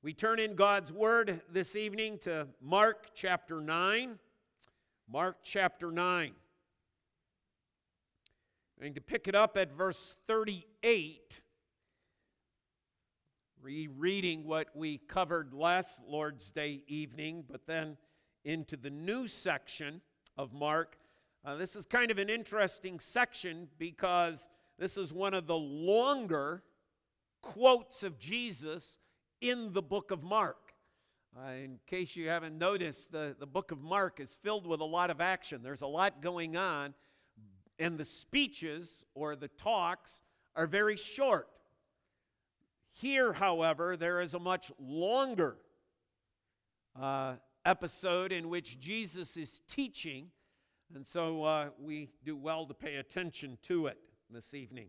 We turn in God's Word this evening to Mark chapter 9. Mark chapter 9. I'm going to pick it up at verse 38, rereading what we covered last Lord's Day evening, but then into the new section of Mark. Uh, this is kind of an interesting section because this is one of the longer quotes of Jesus in the book of Mark. Uh, in case you haven't noticed, the, the book of Mark is filled with a lot of action. There's a lot going on, and the speeches or the talks are very short. Here, however, there is a much longer uh, episode in which Jesus is teaching, and so uh, we do well to pay attention to it this evening.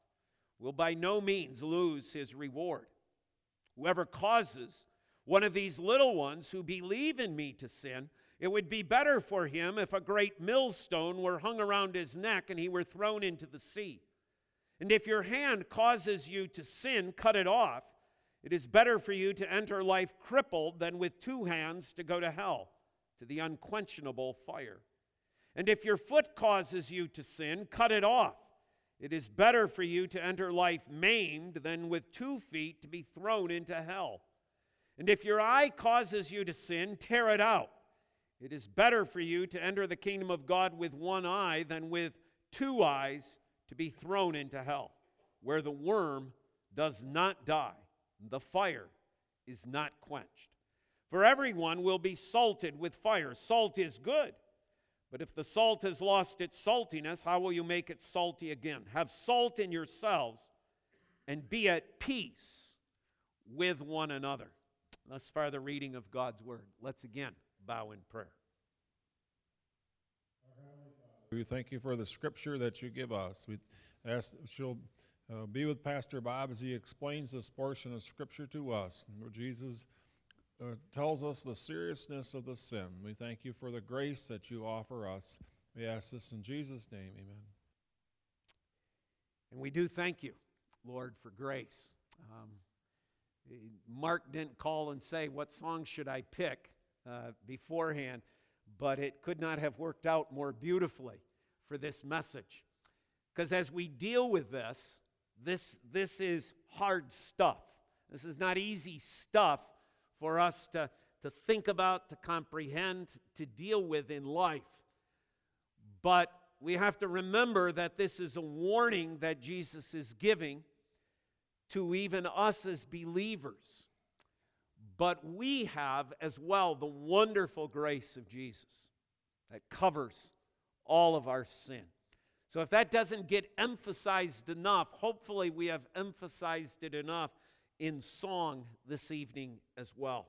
will by no means lose his reward. Whoever causes one of these little ones who believe in me to sin, it would be better for him if a great millstone were hung around his neck and he were thrown into the sea. And if your hand causes you to sin, cut it off. It is better for you to enter life crippled than with two hands to go to hell, to the unquenchable fire. And if your foot causes you to sin, cut it off. It is better for you to enter life maimed than with two feet to be thrown into hell. And if your eye causes you to sin, tear it out. It is better for you to enter the kingdom of God with one eye than with two eyes to be thrown into hell, where the worm does not die, the fire is not quenched. For everyone will be salted with fire. Salt is good. But if the salt has lost its saltiness, how will you make it salty again? Have salt in yourselves and be at peace with one another. Thus far, the reading of God's word. Let's again bow in prayer. We thank you for the scripture that you give us. We ask that you'll uh, be with Pastor Bob as he explains this portion of scripture to us. Lord Jesus, tells us the seriousness of the sin. We thank you for the grace that you offer us. We ask this in Jesus' name. Amen. And we do thank you, Lord, for grace. Um, Mark didn't call and say, What song should I pick uh, beforehand? But it could not have worked out more beautifully for this message. Because as we deal with this, this, this is hard stuff. This is not easy stuff for us to, to think about, to comprehend, to deal with in life. But we have to remember that this is a warning that Jesus is giving to even us as believers. But we have as well the wonderful grace of Jesus that covers all of our sin. So, if that doesn't get emphasized enough, hopefully we have emphasized it enough in song this evening as well.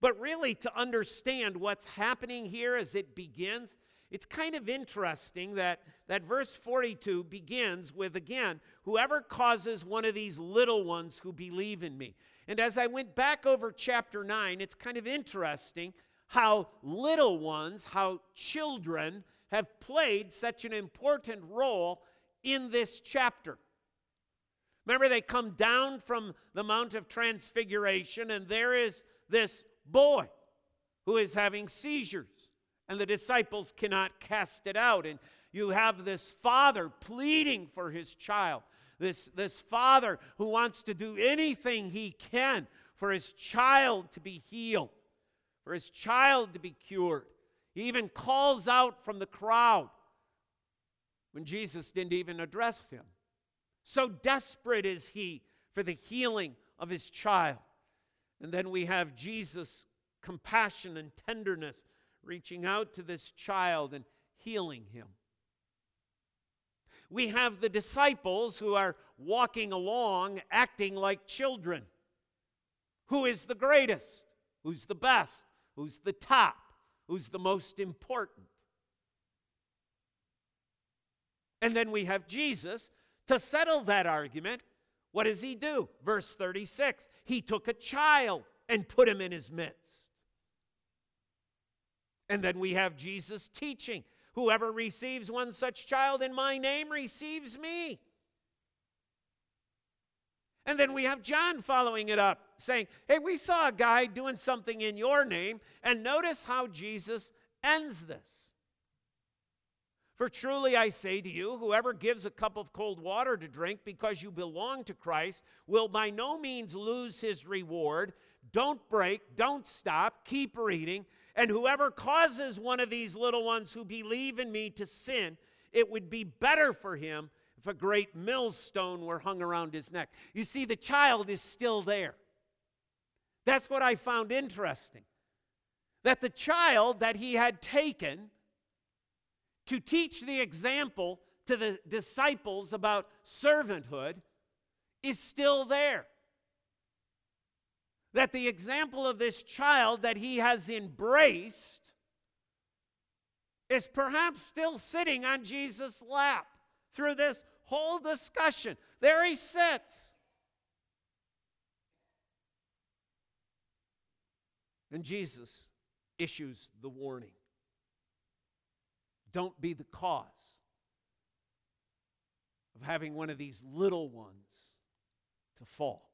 But really, to understand what's happening here as it begins, it's kind of interesting that, that verse 42 begins with, again, whoever causes one of these little ones who believe in me. And as I went back over chapter 9, it's kind of interesting how little ones, how children have played such an important role in this chapter. Remember, they come down from the Mount of Transfiguration, and there is this boy who is having seizures, and the disciples cannot cast it out. And you have this father pleading for his child, this, this father who wants to do anything he can for his child to be healed, for his child to be cured. He even calls out from the crowd when Jesus didn't even address him. So desperate is he for the healing of his child. And then we have Jesus' compassion and tenderness reaching out to this child and healing him. We have the disciples who are walking along acting like children. Who is the greatest? who's the best, who's the top, who's the most important. And then we have Jesus to settle that argument. What does he do? Verse 36 He took a child and put him in his midst. And then we have Jesus teaching Whoever receives one such child in my name receives me. And then we have John following it up, saying, Hey, we saw a guy doing something in your name. And notice how Jesus ends this. For truly I say to you, whoever gives a cup of cold water to drink because you belong to Christ will by no means lose his reward. Don't break, don't stop, keep reading. And whoever causes one of these little ones who believe in me to sin, it would be better for him if a great millstone were hung around his neck. You see, the child is still there. That's what I found interesting. That the child that he had taken to teach the example to the disciples about servanthood is still there that the example of this child that he has embraced is perhaps still sitting on Jesus' lap through this whole discussion. There he sits. And Jesus issues the warning don't be the cause of having one of these little ones to fall.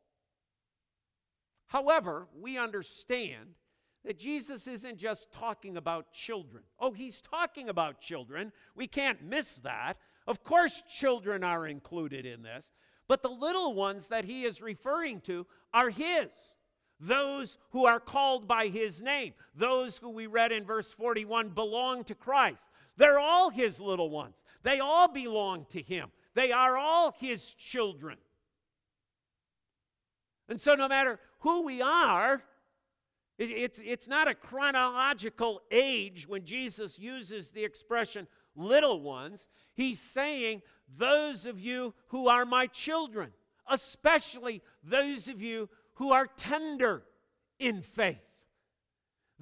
However, we understand that Jesus isn't just talking about children. Oh, he's talking about children. We can't miss that. Of course, children are included in this, but the little ones that he is referring to are his. Those who are called by his name, those who we read in verse 41 belong to Christ. They're all his little ones. They all belong to him. They are all his children. And so, no matter who we are, it's, it's not a chronological age when Jesus uses the expression little ones. He's saying, Those of you who are my children, especially those of you who are tender in faith,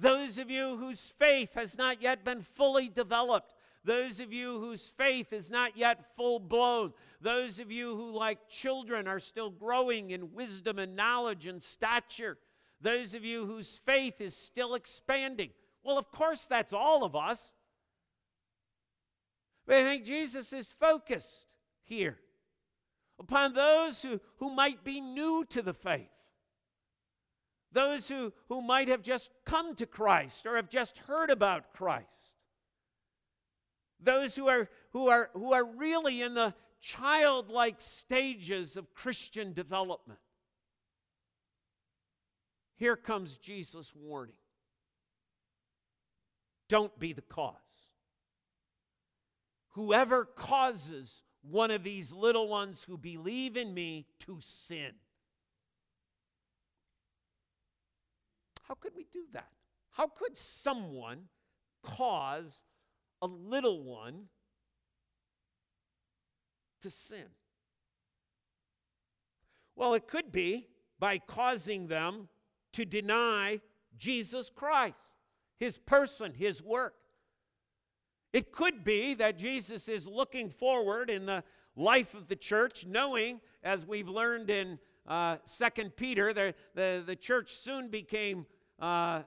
those of you whose faith has not yet been fully developed, those of you whose faith is not yet full blown, those of you who, like children, are still growing in wisdom and knowledge and stature, those of you whose faith is still expanding. Well, of course, that's all of us. But I think Jesus is focused here upon those who, who might be new to the faith, those who, who might have just come to Christ or have just heard about Christ those who are, who are, who are really in the childlike stages of Christian development. Here comes Jesus' warning don't be the cause. Whoever causes one of these little ones who believe in me to sin. How could we do that? How could someone cause a little one to sin? Well, it could be by causing them to deny Jesus Christ, his person, his work. It could be that Jesus is looking forward in the life of the church, knowing, as we've learned in uh, 2 Peter, the, the, the church soon became uh,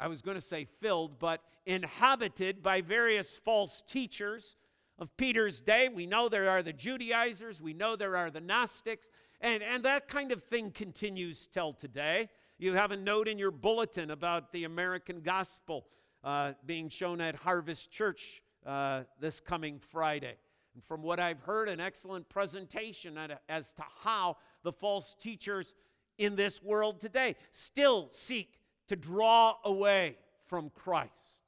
I was going to say filled, but inhabited by various false teachers of Peter's day. We know there are the Judaizers, we know there are the Gnostics, and, and that kind of thing continues till today. You have a note in your bulletin about the American gospel uh, being shown at Harvest Church uh, this coming Friday. From what I've heard, an excellent presentation as to how the false teachers in this world today still seek to draw away from Christ.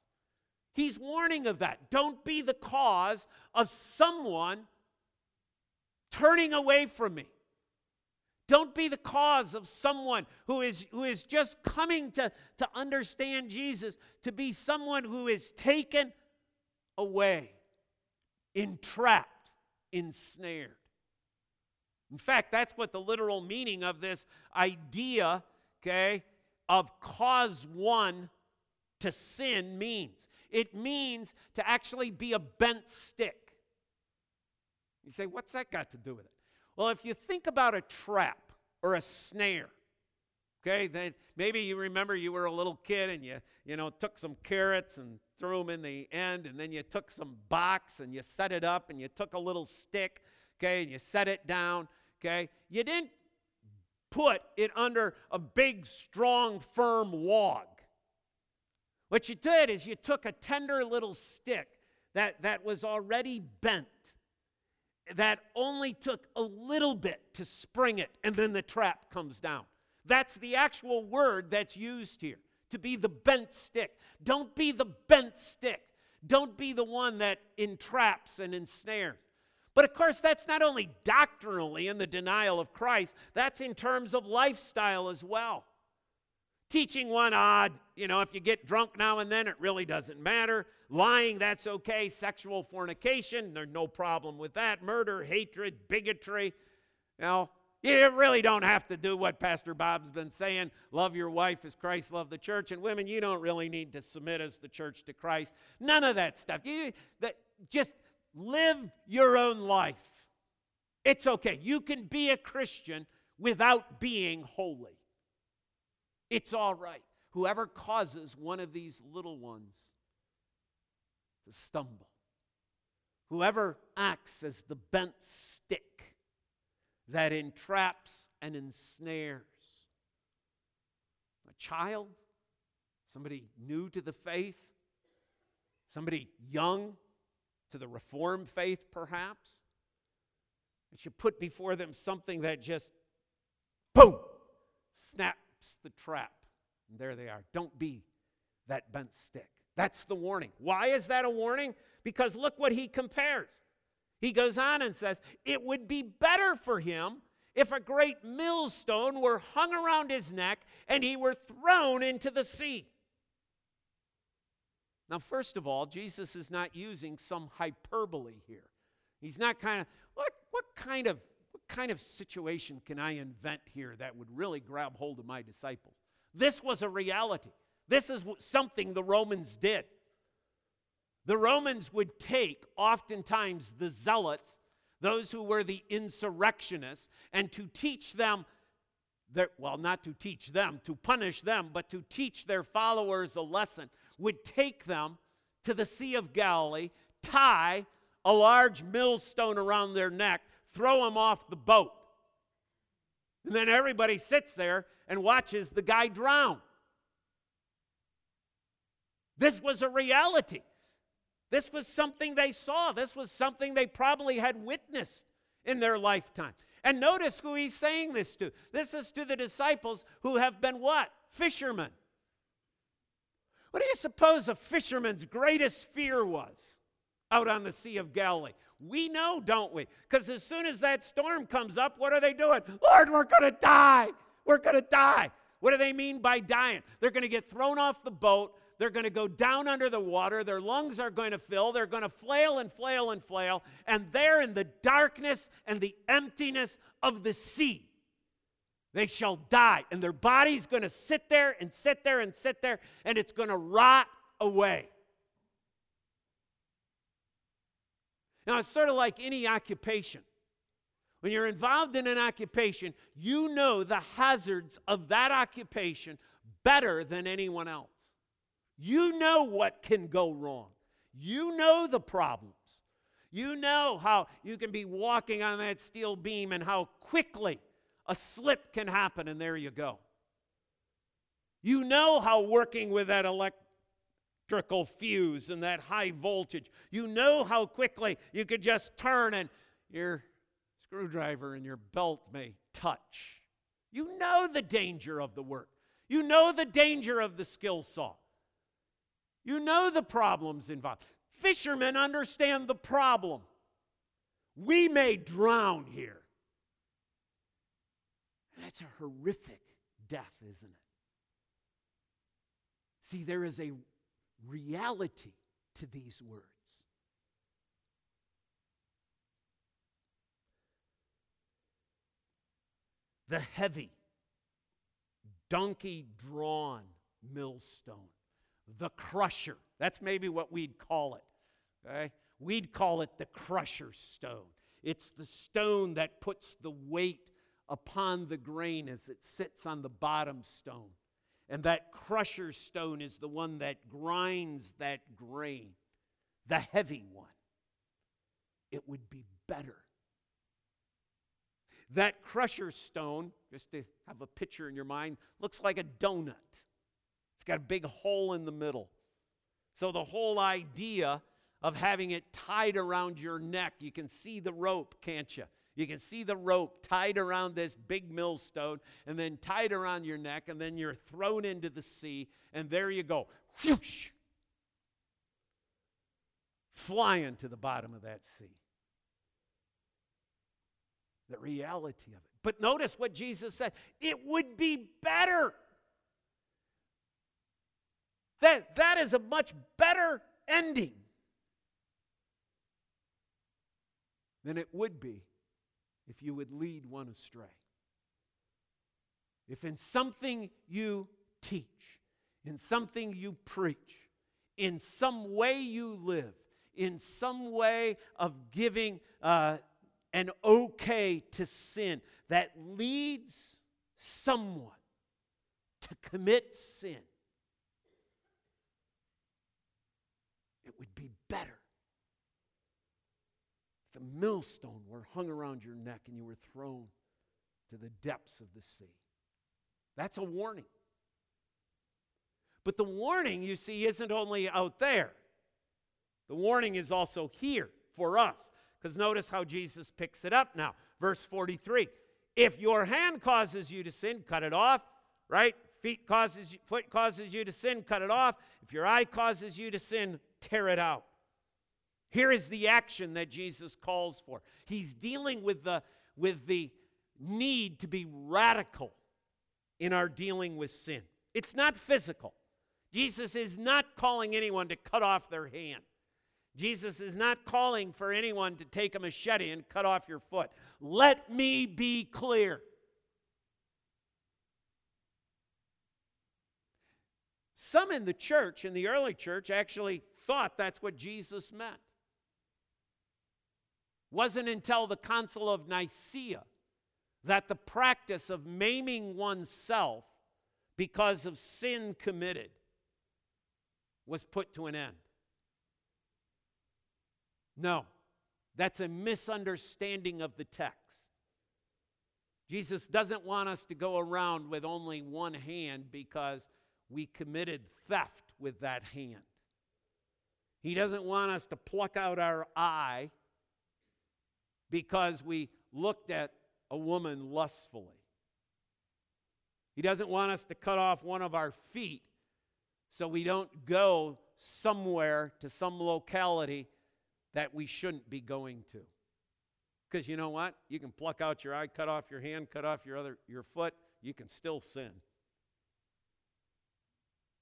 He's warning of that. Don't be the cause of someone turning away from me. Don't be the cause of someone who is, who is just coming to, to understand Jesus to be someone who is taken away, entrapped, ensnared. In fact, that's what the literal meaning of this idea okay, of cause one to sin means. It means to actually be a bent stick. You say, what's that got to do with it? Well, if you think about a trap or a snare, okay, then maybe you remember you were a little kid and you, you know, took some carrots and threw them in the end, and then you took some box and you set it up and you took a little stick, okay, and you set it down, okay. You didn't put it under a big, strong, firm log. What you did is you took a tender little stick that, that was already bent, that only took a little bit to spring it, and then the trap comes down. That's the actual word that's used here to be the bent stick. Don't be the bent stick. Don't be the one that entraps and ensnares. But of course, that's not only doctrinally in the denial of Christ, that's in terms of lifestyle as well. Teaching one odd, you know, if you get drunk now and then, it really doesn't matter. Lying, that's okay. Sexual fornication, there's no problem with that. Murder, hatred, bigotry. You you really don't have to do what Pastor Bob's been saying love your wife as Christ loved the church. And women, you don't really need to submit as the church to Christ. None of that stuff. You, that, just live your own life. It's okay. You can be a Christian without being holy. It's all right. Whoever causes one of these little ones to stumble, whoever acts as the bent stick that entraps and ensnares, a child, somebody new to the faith, somebody young to the Reformed faith, perhaps, that you put before them something that just, boom, snaps the trap. And there they are. Don't be that bent stick. That's the warning. Why is that a warning? Because look what he compares. He goes on and says, It would be better for him if a great millstone were hung around his neck and he were thrown into the sea. Now, first of all, Jesus is not using some hyperbole here. He's not kind of, what, what kind of what kind of situation can I invent here that would really grab hold of my disciples? This was a reality. This is something the Romans did. The Romans would take, oftentimes, the zealots, those who were the insurrectionists, and to teach them, their, well, not to teach them, to punish them, but to teach their followers a lesson, would take them to the Sea of Galilee, tie a large millstone around their neck, throw them off the boat. And then everybody sits there and watches the guy drown. This was a reality. This was something they saw. This was something they probably had witnessed in their lifetime. And notice who he's saying this to. This is to the disciples who have been what? Fishermen. What do you suppose a fisherman's greatest fear was out on the Sea of Galilee? We know, don't we? Because as soon as that storm comes up, what are they doing? Lord, we're going to die. We're going to die. What do they mean by dying? They're going to get thrown off the boat. They're going to go down under the water. Their lungs are going to fill. They're going to flail and flail and flail. And there in the darkness and the emptiness of the sea, they shall die. And their body's going to sit there and sit there and sit there, and it's going to rot away. Now, it's sort of like any occupation. When you're involved in an occupation, you know the hazards of that occupation better than anyone else. You know what can go wrong. You know the problems. You know how you can be walking on that steel beam and how quickly a slip can happen, and there you go. You know how working with that electrical fuse and that high voltage. You know how quickly you could just turn and your screwdriver and your belt may touch. You know the danger of the work. You know the danger of the skill saw. You know the problems involved. Fishermen understand the problem. We may drown here. That's a horrific death, isn't it? See, there is a reality to these words. The heavy, donkey drawn millstone, the crusher. That's maybe what we'd call it. Okay? We'd call it the crusher stone. It's the stone that puts the weight upon the grain as it sits on the bottom stone. And that crusher stone is the one that grinds that grain, the heavy one. It would be better. That crusher stone, just to have a picture in your mind, looks like a donut. Got a big hole in the middle. So the whole idea of having it tied around your neck, you can see the rope, can't you? You can see the rope tied around this big millstone and then tied around your neck, and then you're thrown into the sea, and there you go. Whoosh! Flying to the bottom of that sea. The reality of it. But notice what Jesus said it would be better. That, that is a much better ending than it would be if you would lead one astray. If in something you teach, in something you preach, in some way you live, in some way of giving uh, an okay to sin that leads someone to commit sin, would be better the millstone were hung around your neck and you were thrown to the depths of the sea. That's a warning. But the warning, you see, isn't only out there, the warning is also here for us. Because notice how Jesus picks it up now. Verse 43 If your hand causes you to sin, cut it off, right? Feet causes, foot causes you to sin, cut it off. If your eye causes you to sin, tear it out. Here is the action that Jesus calls for. He's dealing with the, with the need to be radical in our dealing with sin. It's not physical. Jesus is not calling anyone to cut off their hand. Jesus is not calling for anyone to take a machete and cut off your foot. Let me be clear. Some in the church, in the early church, actually thought that's what Jesus meant wasn't until the Council of Nicaea that the practice of maiming oneself because of sin committed was put to an end. No, that's a misunderstanding of the text. Jesus doesn't want us to go around with only one hand because we committed theft with that hand. He doesn't want us to pluck out our eye because we looked at a woman lustfully. He doesn't want us to cut off one of our feet so we don't go somewhere to some locality that we shouldn't be going to. Because you know what? You can pluck out your eye, cut off your hand, cut off your other your foot, you can still sin.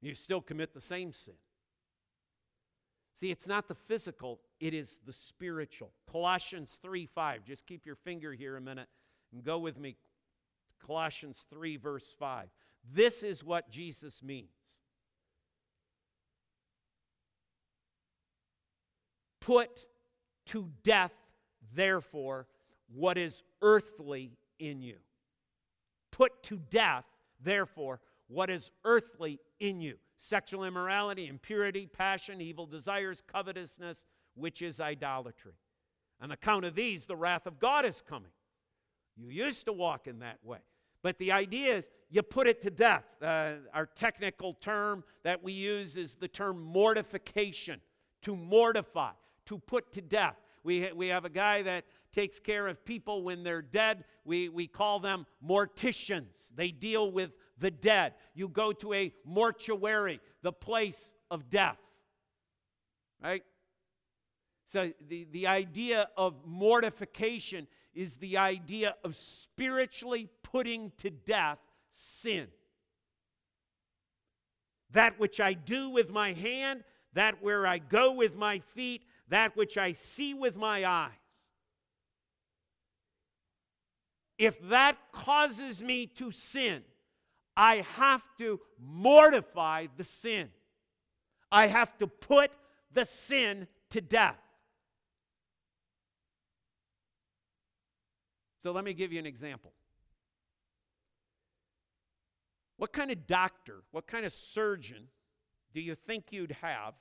You still commit the same sin. See, it's not the physical, it is the spiritual. Colossians 3 5. Just keep your finger here a minute and go with me. Colossians 3, verse 5. This is what Jesus means. Put to death, therefore, what is earthly in you. Put to death, therefore, what is earthly in you sexual immorality, impurity, passion, evil desires, covetousness, which is idolatry. On account of these, the wrath of God is coming. You used to walk in that way. But the idea is you put it to death. Uh, our technical term that we use is the term mortification to mortify, to put to death. We, ha- we have a guy that takes care of people when they're dead. We, we call them morticians. They deal with the dead. You go to a mortuary, the place of death. Right? So the, the idea of mortification is the idea of spiritually putting to death sin. That which I do with my hand, that where I go with my feet, that which I see with my eyes. If that causes me to sin, I have to mortify the sin. I have to put the sin to death. So let me give you an example. What kind of doctor, what kind of surgeon do you think you'd have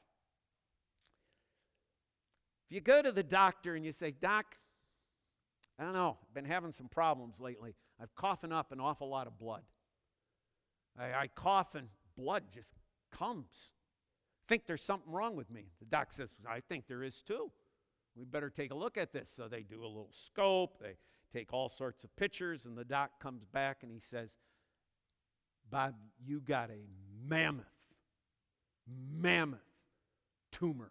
if you go to the doctor and you say, Doc, I don't know, I've been having some problems lately. I've coughing up an awful lot of blood. I, I cough and blood just comes. think there's something wrong with me. The doc says, I think there is too. We better take a look at this. So they do a little scope, they take all sorts of pictures, and the doc comes back and he says, Bob, you got a mammoth, mammoth tumor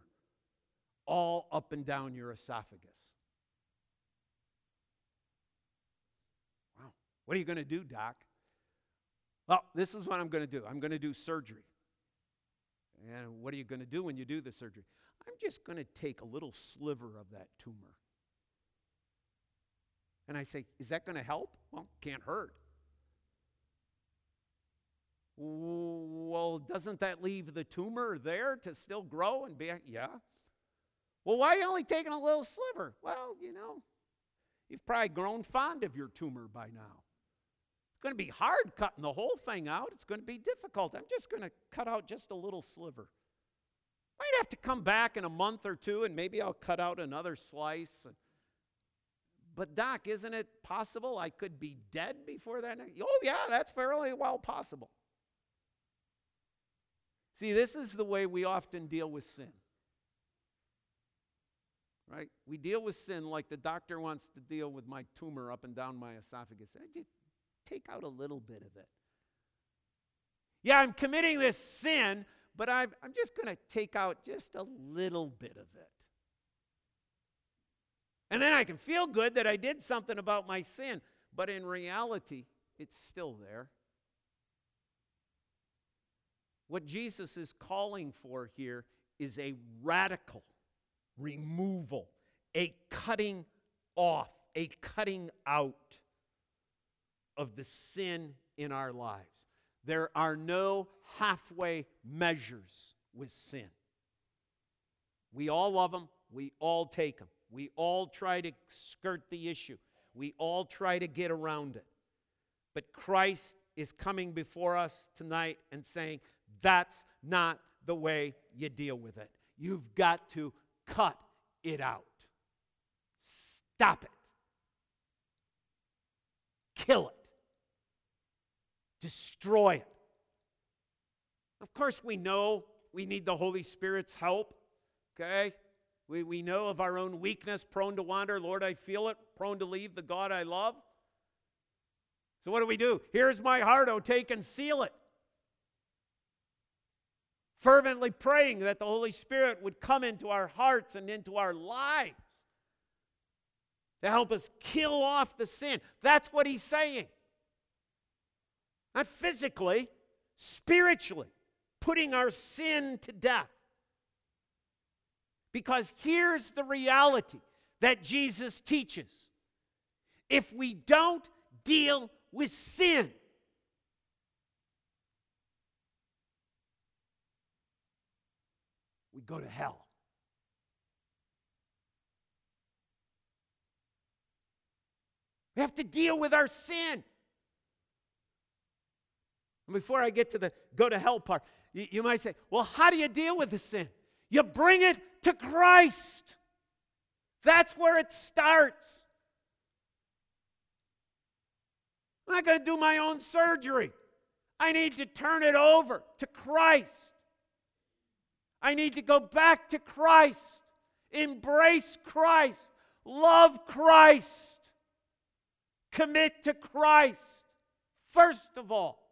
all up and down your esophagus. Wow. What are you going to do, doc? Well, this is what I'm going to do. I'm going to do surgery. And what are you going to do when you do the surgery? I'm just going to take a little sliver of that tumor. And I say, Is that going to help? Well, can't hurt. Well, doesn't that leave the tumor there to still grow and be? Yeah. Well, why are you only taking a little sliver? Well, you know, you've probably grown fond of your tumor by now. It's going to be hard cutting the whole thing out. It's going to be difficult. I'm just going to cut out just a little sliver. Might have to come back in a month or two and maybe I'll cut out another slice. But, Doc, isn't it possible I could be dead before that? Oh, yeah, that's fairly well possible. See, this is the way we often deal with sin. Right? We deal with sin like the doctor wants to deal with my tumor up and down my esophagus. I just take out a little bit of it. Yeah, I'm committing this sin, but I'm, I'm just going to take out just a little bit of it. And then I can feel good that I did something about my sin, but in reality, it's still there. What Jesus is calling for here is a radical removal, a cutting off, a cutting out of the sin in our lives. There are no halfway measures with sin. We all love them, we all take them, we all try to skirt the issue, we all try to get around it. But Christ is coming before us tonight and saying, that's not the way you deal with it. You've got to cut it out. Stop it. Kill it. Destroy it. Of course, we know we need the Holy Spirit's help, okay? We, we know of our own weakness, prone to wander. Lord, I feel it, prone to leave the God I love. So, what do we do? Here's my heart, oh, take and seal it fervently praying that the Holy Spirit would come into our hearts and into our lives to help us kill off the sin. That's what he's saying. Not physically, spiritually, putting our sin to death. Because here's the reality that Jesus teaches if we don't deal with sin, we go to hell. We have to deal with our sin. And before I get to the go to hell part, you, you might say, well, how do you deal with the sin? You bring it to Christ. That's where it starts. I'm not going to do my own surgery. I need to turn it over to Christ. I need to go back to Christ, embrace Christ, love Christ, commit to Christ, first of all.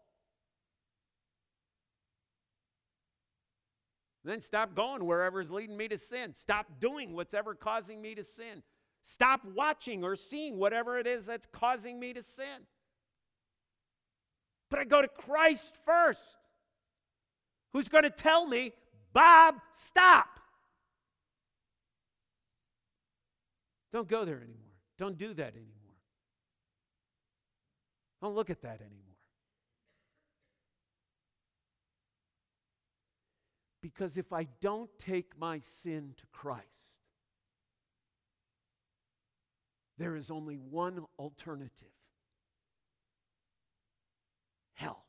Then stop going wherever is leading me to sin. Stop doing what's ever causing me to sin. Stop watching or seeing whatever it is that's causing me to sin. But I go to Christ first, who's going to tell me Bob, stop. Don't go there anymore. Don't do that anymore. Don't look at that anymore. Because if I don't take my sin to Christ, there is only one alternative hell.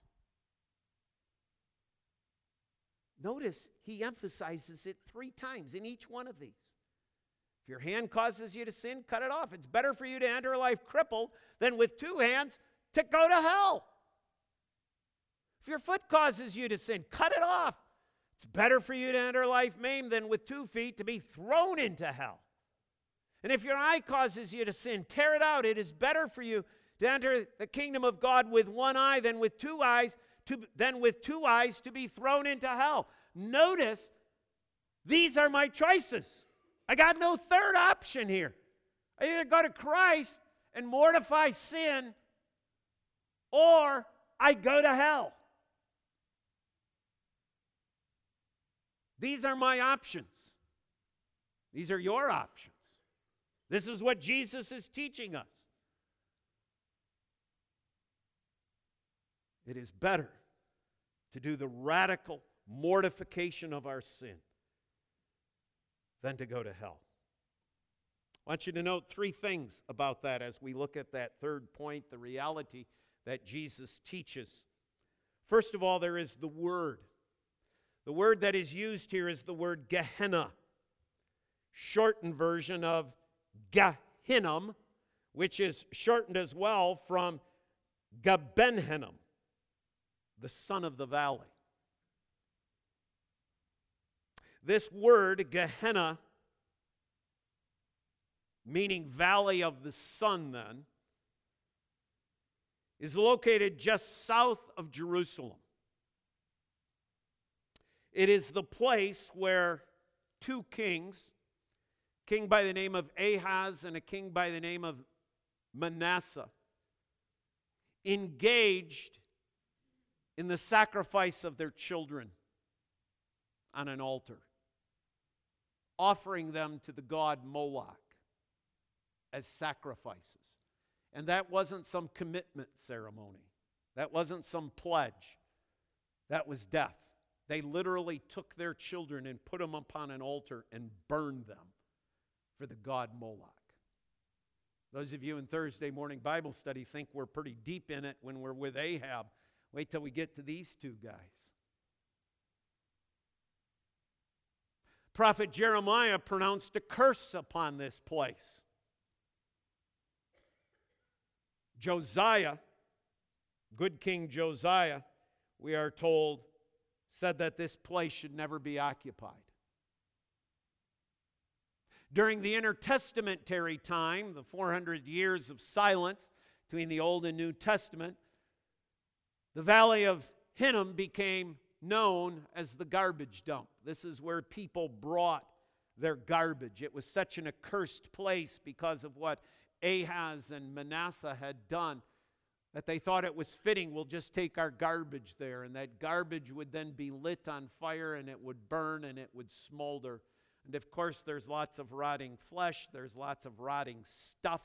Notice he emphasizes it three times in each one of these. If your hand causes you to sin, cut it off. It's better for you to enter life crippled than with two hands to go to hell. If your foot causes you to sin, cut it off. It's better for you to enter life maimed than with two feet to be thrown into hell. And if your eye causes you to sin, tear it out. It is better for you to enter the kingdom of God with one eye than with two eyes to, than with two eyes to be thrown into hell. Notice these are my choices. I got no third option here. I either go to Christ and mortify sin, or I go to hell. These are my options. These are your options. This is what Jesus is teaching us. It is better to do the radical mortification of our sin than to go to hell. I want you to note three things about that as we look at that third point the reality that Jesus teaches. First of all, there is the Word. The word that is used here is the word Gehenna, shortened version of Gehinnom, which is shortened as well from Gabenhinnom the son of the valley. This word, Gehenna, meaning valley of the son, then, is located just south of Jerusalem. It is the place where two kings, king by the name of Ahaz and a king by the name of Manasseh, engaged in the sacrifice of their children on an altar, offering them to the god Moloch as sacrifices. And that wasn't some commitment ceremony, that wasn't some pledge, that was death. They literally took their children and put them upon an altar and burned them for the god Moloch. Those of you in Thursday morning Bible study think we're pretty deep in it when we're with Ahab Wait till we get to these two guys. Prophet Jeremiah pronounced a curse upon this place. Josiah, good King Josiah, we are told, said that this place should never be occupied. During the intertestamentary time, the 400 years of silence between the Old and New Testament, the valley of Hinnom became known as the garbage dump. This is where people brought their garbage. It was such an accursed place because of what Ahaz and Manasseh had done that they thought it was fitting, we'll just take our garbage there. And that garbage would then be lit on fire and it would burn and it would smolder. And of course, there's lots of rotting flesh, there's lots of rotting stuff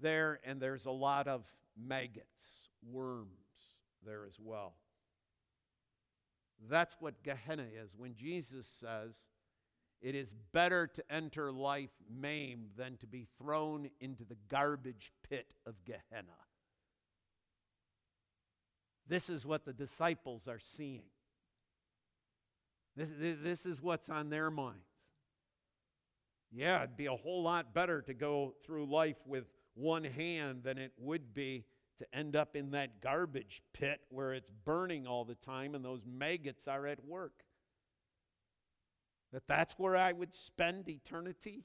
there, and there's a lot of maggots, worms there as well. That's what Gehenna is. When Jesus says, it is better to enter life maimed than to be thrown into the garbage pit of Gehenna. This is what the disciples are seeing. This, this is what's on their minds. Yeah, it'd be a whole lot better to go through life with one hand than it would be to end up in that garbage pit where it's burning all the time and those maggots are at work. That that's where I would spend eternity.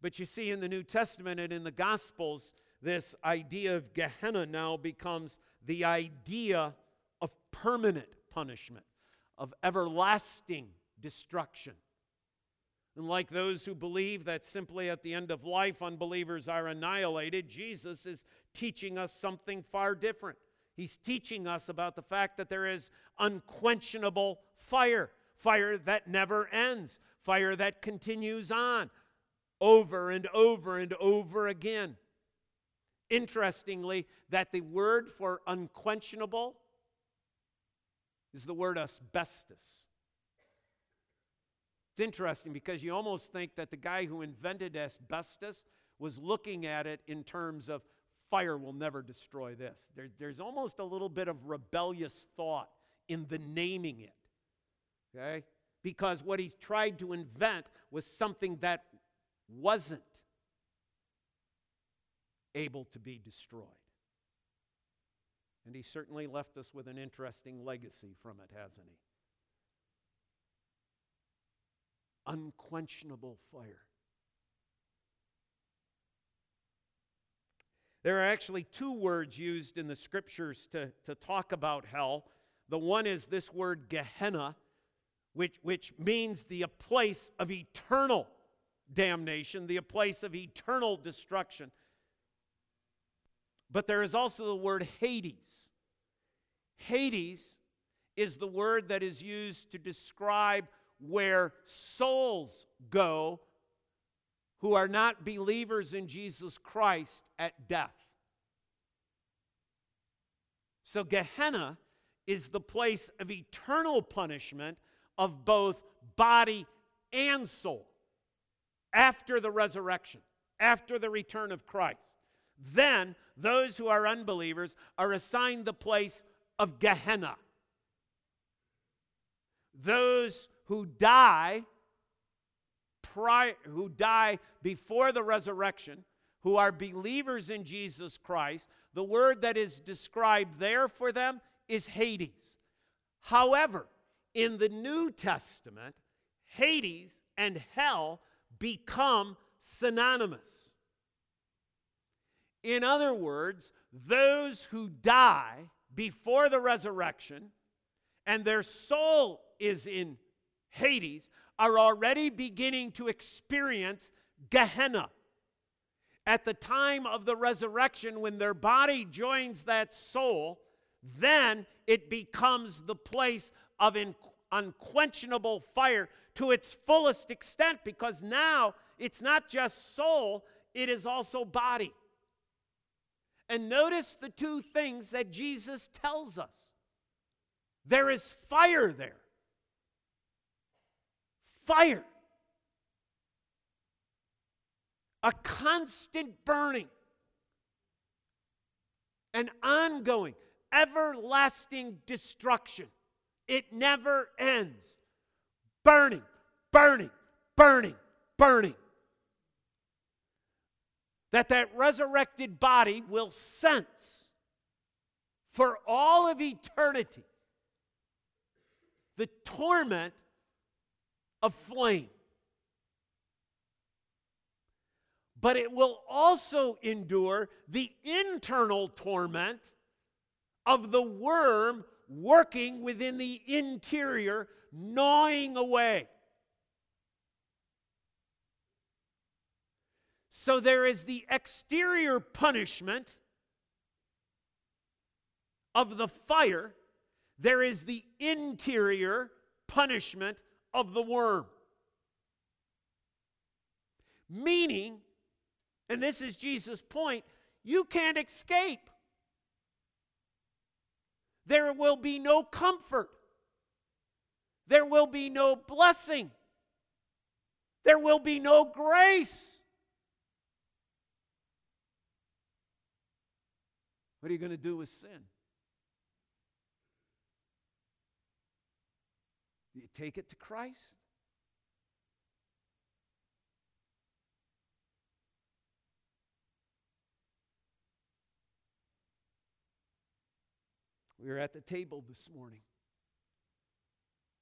But you see, in the New Testament and in the Gospels, this idea of Gehenna now becomes the idea of permanent punishment, of everlasting destruction. And like those who believe that simply at the end of life unbelievers are annihilated, Jesus is teaching us something far different. He's teaching us about the fact that there is unquenchable fire, fire that never ends, fire that continues on over and over and over again. Interestingly, that the word for unquenchable is the word asbestos. It's interesting because you almost think that the guy who invented asbestos was looking at it in terms of fire will never destroy this. There, there's almost a little bit of rebellious thought in the naming it. Okay? Because what he tried to invent was something that wasn't able to be destroyed. And he certainly left us with an interesting legacy from it, hasn't he? Unquenchable fire. There are actually two words used in the scriptures to, to talk about hell. The one is this word Gehenna, which, which means the place of eternal damnation, the place of eternal destruction. But there is also the word Hades. Hades is the word that is used to describe where souls go who are not believers in Jesus Christ at death. So, Gehenna is the place of eternal punishment of both body and soul after the resurrection, after the return of Christ. Then those who are unbelievers are assigned the place of Gehenna. Those who die prior, who die before the resurrection, who are believers in Jesus Christ, the word that is described there for them is Hades. However, in the New Testament, Hades and hell become synonymous. In other words, those who die before the resurrection and their soul is in Hades are already beginning to experience Gehenna. At the time of the resurrection, when their body joins that soul, then it becomes the place of unquenchable fire to its fullest extent because now it's not just soul, it is also body. And notice the two things that Jesus tells us there is fire there. Fire. A constant burning. An ongoing, everlasting destruction. It never ends. Burning, burning, burning, burning that that resurrected body will sense for all of eternity the torment of flame. But it will also endure the internal torment of the worm working within the interior, gnawing away. So there is the exterior punishment of the fire, there is the interior punishment of the worm. Meaning, and this is Jesus' point, you can't escape. There will be no comfort. There will be no blessing. There will be no grace. What are you going to do with sin? Do you take it to Christ? We were at the table this morning.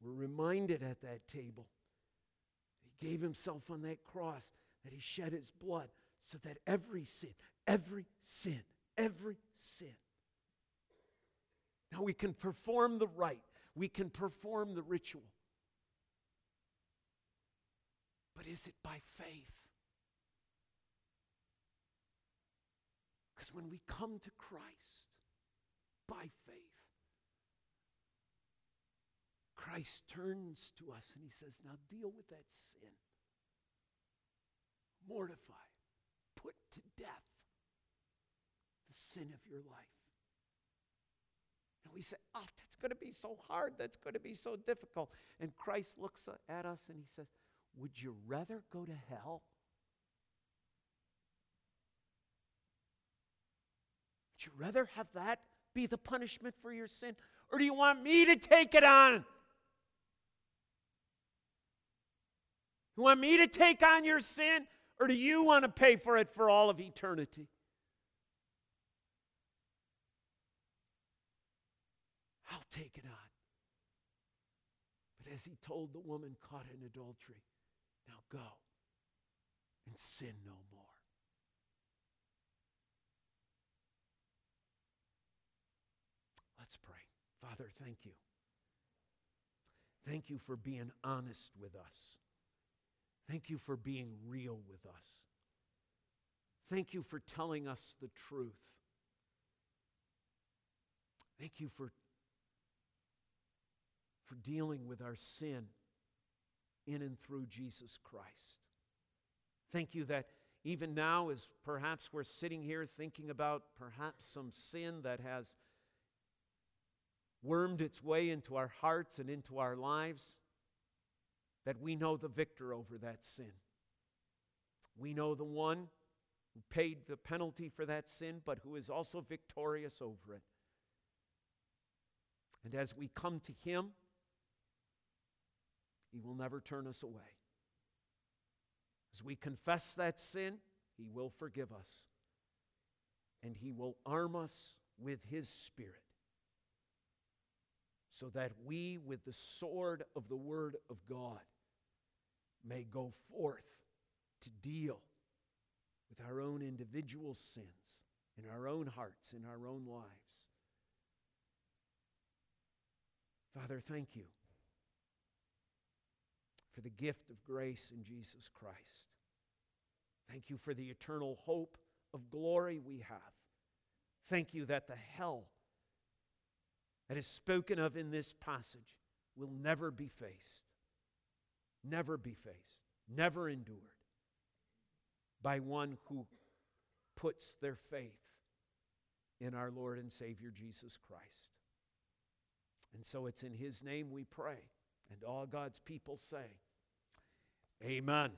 We're reminded at that table he gave himself on that cross, that he shed his blood so that every sin, every sin every sin. Now we can perform the rite, we can perform the ritual. But is it by faith? Because when we come to Christ by faith, Christ turns to us and he says, Now deal with that sin. Mortify, put to death the sin of your life. And we say, Oh, that's going to be so hard. That's going to be so difficult. And Christ looks at us and he says, Would you rather go to hell? Would you rather have that be the punishment for your sin? Or do you want me to take it on? You want me to take on your sin? Or do you want to pay for it for all of eternity? I'll take it on. But as he told the woman caught in adultery, now go and sin no more. Let's pray. Father, thank you. Thank you for being honest with us. Thank you for being real with us. Thank you for telling us the truth. Thank you for, for dealing with our sin in and through Jesus Christ. Thank you that even now, as perhaps we're sitting here thinking about perhaps some sin that has wormed its way into our hearts and into our lives, that we know the victor over that sin. We know the one who paid the penalty for that sin, but who is also victorious over it. And as we come to Him, He will never turn us away. As we confess that sin, He will forgive us. And He will arm us with His Spirit so that we, with the sword of the Word of God, may go forth to deal with our own individual sins in our own hearts, in our own lives. Father, thank you for the gift of grace in Jesus Christ. Thank you for the eternal hope of glory we have. Thank you that the hell that is spoken of in this passage will never be faced, never be faced, never endured by one who puts their faith in our Lord and Savior Jesus Christ. And so it's in His name we pray. And all God's people say, Amen.